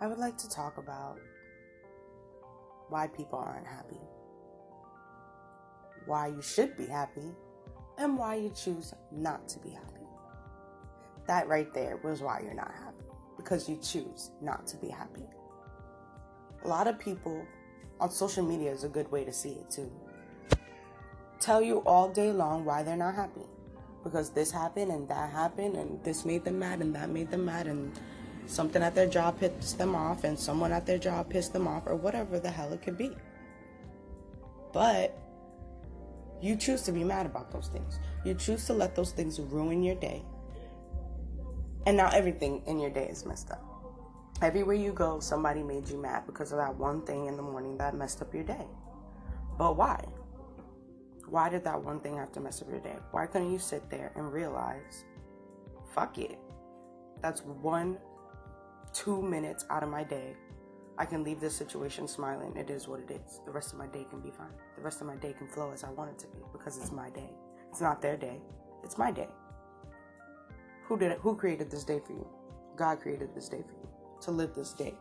I would like to talk about why people aren't happy, why you should be happy, and why you choose not to be happy. That right there was why you're not happy, because you choose not to be happy. A lot of people on social media is a good way to see it too. Tell you all day long why they're not happy. Because this happened and that happened and this made them mad and that made them mad and something at their job pissed them off and someone at their job pissed them off or whatever the hell it could be. But you choose to be mad about those things. You choose to let those things ruin your day. And now everything in your day is messed up. Everywhere you go, somebody made you mad because of that one thing in the morning that messed up your day. But why? Why did that one thing have to mess up your day? Why couldn't you sit there and realize, fuck it? That's one, two minutes out of my day. I can leave this situation smiling. It is what it is. The rest of my day can be fine. The rest of my day can flow as I want it to be because it's my day. It's not their day. It's my day. Who did it? Who created this day for you? God created this day for you to live this day,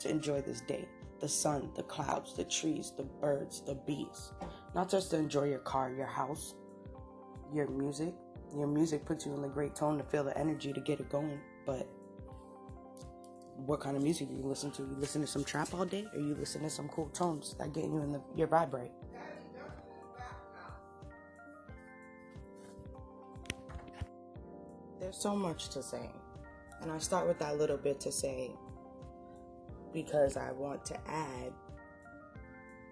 to enjoy this day. The sun, the clouds, the trees, the birds, the bees. Not just to enjoy your car, your house, your music. Your music puts you in a great tone to feel the energy to get it going. But what kind of music do you listen to? You listen to some trap all day, or you listen to some cool tones that get you in the, your vibe right? There's so much to say. And I start with that little bit to say because I want to add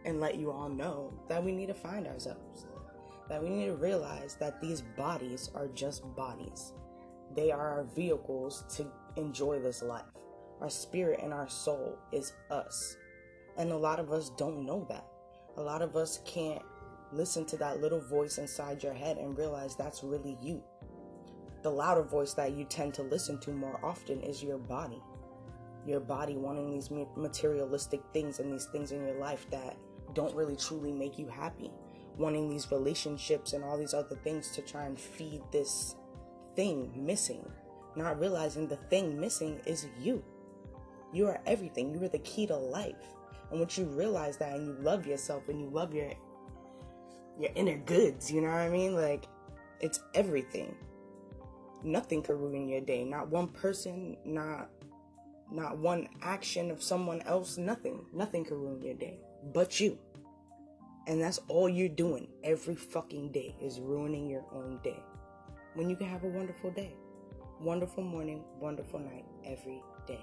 and let you all know that we need to find ourselves. That we need to realize that these bodies are just bodies. They are our vehicles to enjoy this life. Our spirit and our soul is us. And a lot of us don't know that. A lot of us can't listen to that little voice inside your head and realize that's really you. The louder voice that you tend to listen to more often is your body. Your body wanting these materialistic things and these things in your life that don't really truly make you happy. Wanting these relationships and all these other things to try and feed this thing missing. Not realizing the thing missing is you. You are everything. You are the key to life. And once you realize that and you love yourself and you love your your inner goods, you know what I mean? Like it's everything. Nothing could ruin your day. Not one person, not not one action of someone else, nothing. Nothing could ruin your day but you. And that's all you're doing every fucking day is ruining your own day. When you can have a wonderful day. Wonderful morning, wonderful night every day.